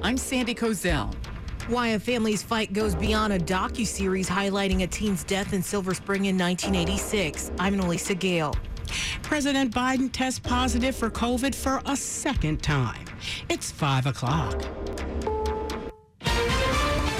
I'm Sandy Kozel. Why a family's fight goes beyond a docu-series highlighting a teen's death in Silver Spring in 1986. I'm Annalisa Gale. President Biden tests positive for COVID for a second time. It's 5 o'clock.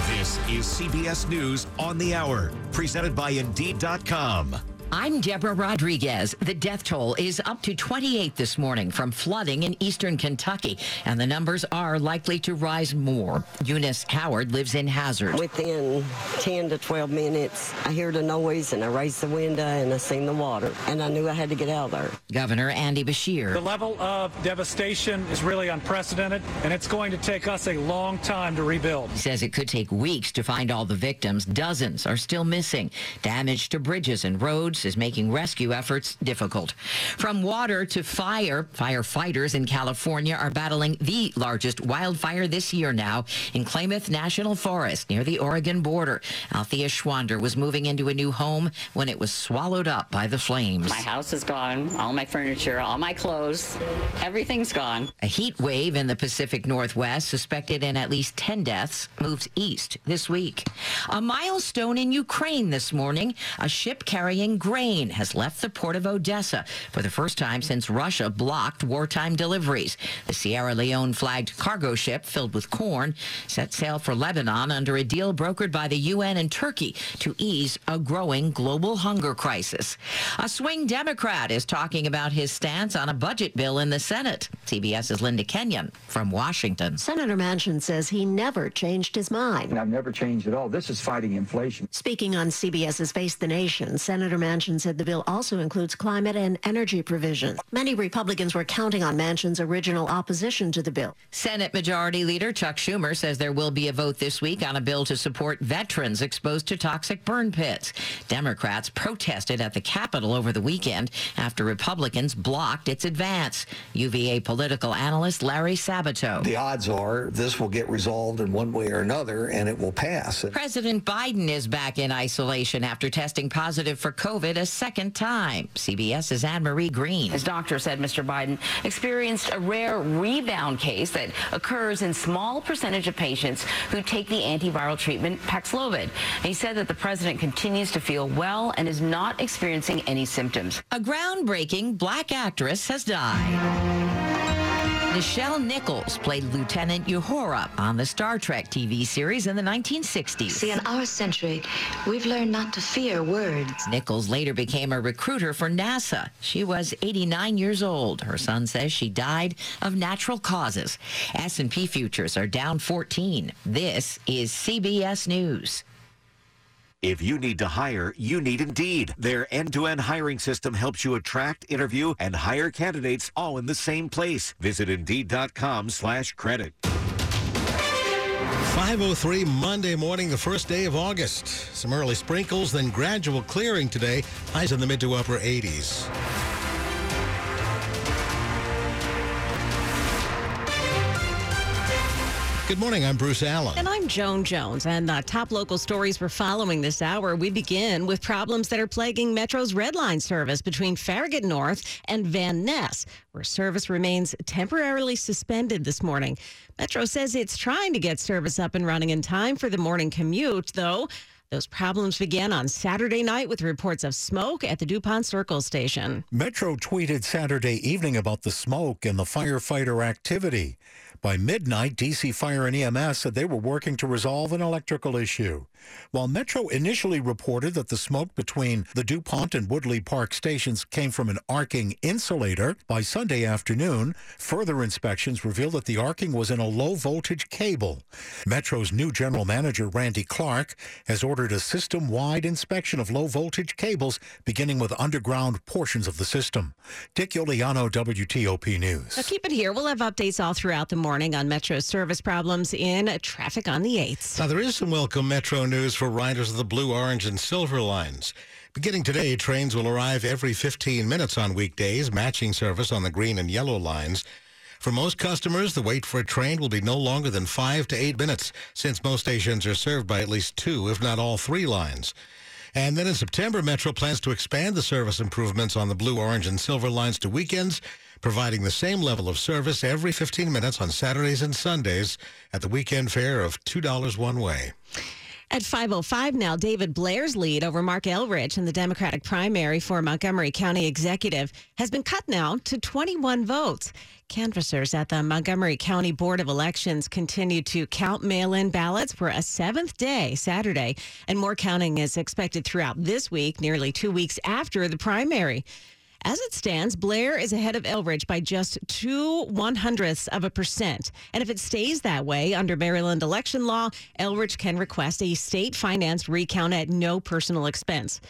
This is CBS News on the Hour, presented by Indeed.com. I'm Deborah Rodriguez. The death toll is up to 28 this morning from flooding in eastern Kentucky, and the numbers are likely to rise more. Eunice Howard lives in Hazard. Within 10 to 12 minutes, I hear the noise and I raised the window and I seen the water, and I knew I had to get out of there. Governor Andy Beshear. The level of devastation is really unprecedented, and it's going to take us a long time to rebuild. He says it could take weeks to find all the victims. Dozens are still missing. Damage to bridges and roads is making rescue efforts difficult. From water to fire, firefighters in California are battling the largest wildfire this year now in Klamath National Forest near the Oregon border. Althea Schwander was moving into a new home when it was swallowed up by the flames. My house is gone, all my furniture, all my clothes, everything's gone. A heat wave in the Pacific Northwest, suspected in at least 10 deaths, moves east this week. A milestone in Ukraine this morning. A ship carrying grain has left the port of Odessa for the first time since Russia blocked wartime deliveries. The Sierra Leone flagged cargo ship filled with corn set sail for Lebanon under a deal brokered by the UN and Turkey to ease a growing global hunger crisis. A swing Democrat is talking about his stance on a budget bill in the Senate. CBS's Linda Kenyon from Washington. Senator Manchin says he never changed his mind. I've never changed at all. This is fighting inflation. Speaking on CBS's Face the Nation, Senator Manchin Manchin said the bill also includes climate and energy provisions. Many Republicans were counting on Manchin's original opposition to the bill. Senate Majority Leader Chuck Schumer says there will be a vote this week on a bill to support veterans exposed to toxic burn pits. Democrats protested at the Capitol over the weekend after Republicans blocked its advance. UVA political analyst Larry Sabato. The odds are this will get resolved in one way or another and it will pass. President Biden is back in isolation after testing positive for COVID a second time. CBS's Anne Marie Green. His doctor said Mr. Biden experienced a rare rebound case that occurs in small percentage of patients who take the antiviral treatment Paxlovid. He said that the president continues to feel well and is not experiencing any symptoms. A groundbreaking black actress has died. Nichelle Nichols played Lieutenant Uhura on the Star Trek TV series in the 1960s. See, in our century, we've learned not to fear words. Nichols later became a recruiter for NASA. She was 89 years old. Her son says she died of natural causes. S&P futures are down 14. This is CBS News. If you need to hire, you need Indeed. Their end-to-end hiring system helps you attract, interview, and hire candidates all in the same place. Visit Indeed.com slash credit. 503 Monday morning, the first day of August. Some early sprinkles, then gradual clearing today. Highs in the mid to upper 80s. Good morning. I'm Bruce Alan. And I'm Joan Jones. And the top local stories we're following this hour, we begin with problems that are plaguing Metro's Red Line service between Farragut North and Van Ness, where service remains temporarily suspended this morning. Metro says it's trying to get service up and running in time for the morning commute, though. Those problems began on Saturday night with reports of smoke at the Dupont Circle station. Metro tweeted Saturday evening about the smoke and the firefighter activity. By midnight, DC Fire and EMS said they were working to resolve an electrical issue. While Metro initially reported that the smoke between the Dupont and Woodley Park stations came from an arcing insulator, by Sunday afternoon, further inspections revealed that the arcing was in a low voltage cable. Metro's new general manager, Randy Clark, has ordered a system wide inspection of low voltage cables, beginning with underground portions of the system. Dick Uliano, WTOP News. Keep it here. We'll have updates all throughout the morning on Metro service problems in traffic on the 8th. Now, there is some welcome Metro news for riders of the blue, orange, and silver lines. Beginning today, trains will arrive every 15 minutes on weekdays, matching service on the green and yellow lines. For most customers, the wait for a train will be no longer than five to eight minutes, since most stations are served by at least two, if not all three lines. And then in September, Metro plans to expand the service improvements on the blue, orange, and silver lines to weekends, providing the same level of service every 15 minutes on Saturdays and Sundays at the weekend fare of $2 one way. At 505 now, David Blair's lead over Marc Elrich in the Democratic primary for Montgomery County Executive has been cut now to 21 votes. Canvassers at the Montgomery County Board of Elections continue to count mail in ballots for a seventh day, Saturday, and more counting is expected throughout this week, nearly two weeks after the primary. As it stands, Blair is ahead of Elrich by just two one hundredths of a percent. And if it stays that way under Maryland election law, Elrich can request a state financed recount at no personal expense.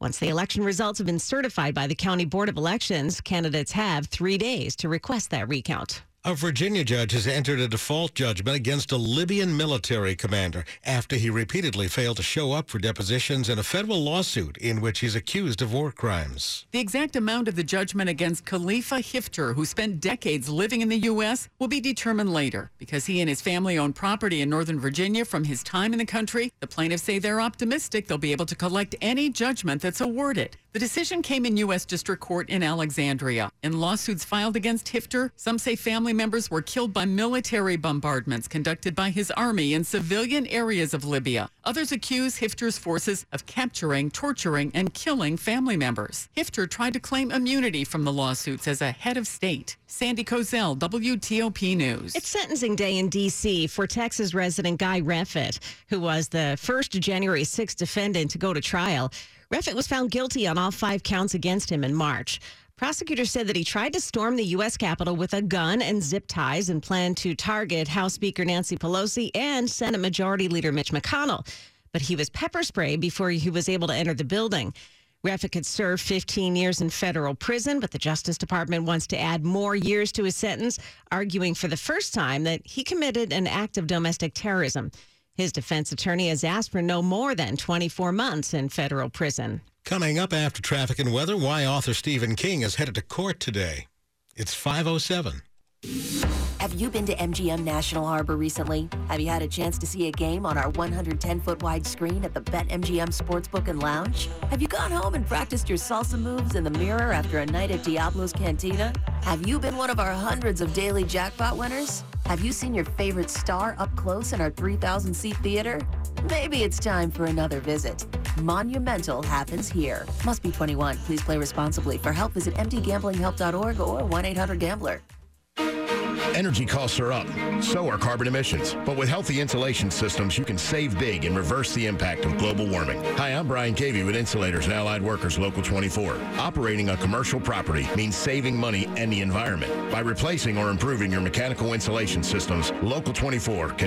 Once the election results have been certified by the County Board of Elections, candidates have three days to request that recount. A Virginia judge has entered a default judgment against a Libyan military commander after he repeatedly failed to show up for depositions in a federal lawsuit in which he's accused of war crimes. The exact amount of the judgment against Khalifa Hifter, who spent decades living in the U.S., will be determined later. Because he and his family own property in Northern Virginia from his time in the country, the plaintiffs say they're optimistic they'll be able to collect any judgment that's awarded. The decision came in U.S. District Court in Alexandria. In lawsuits filed against Hifter, some say family members were killed by military bombardments conducted by his army in civilian areas of Libya. Others accuse Hifter's forces of capturing, torturing, and killing family members. Hifter tried to claim immunity from the lawsuits as a head of state. Sandy Kozel, WTOP News. It's sentencing day in D.C. for Texas resident Guy Reffitt, who was the first January 6th defendant to go to trial. Reffitt was found guilty on all five counts against him in March. Prosecutors said that he tried to storm the U.S. Capitol with a gun and zip ties and planned to target House Speaker Nancy Pelosi and Senate Majority Leader Mitch McConnell. But he was pepper sprayed before he was able to enter the building. Reffitt could serve 15 years in federal prison, but the Justice Department wants to add more years to his sentence, arguing for the first time that he committed an act of domestic terrorism. His defense attorney has asked for no more than 24 months in federal prison. Coming up after traffic and weather, why author Stephen King is headed to court today. It's 507. Have you been to MGM National Harbor recently? Have you had a chance to see a game on our 110 foot wide screen at the BetMGM Sportsbook and Lounge? Have you gone home and practiced your salsa moves in the mirror after a night at Diablo's Cantina? Have you been one of our hundreds of daily jackpot winners? Have you seen your favorite star up close in our 3,000 seat theater? Maybe it's time for another visit. Monumental happens here. Must be 21. Please play responsibly. For help, visit mdgamblinghelp.org or 1 800 Gambler. Energy costs are up, so are carbon emissions. But with healthy insulation systems, you can save big and reverse the impact of global warming. Hi, I'm Brian Cavey with Insulators and Allied Workers Local 24. Operating a commercial property means saving money and the environment. By replacing or improving your mechanical insulation systems, Local 24 can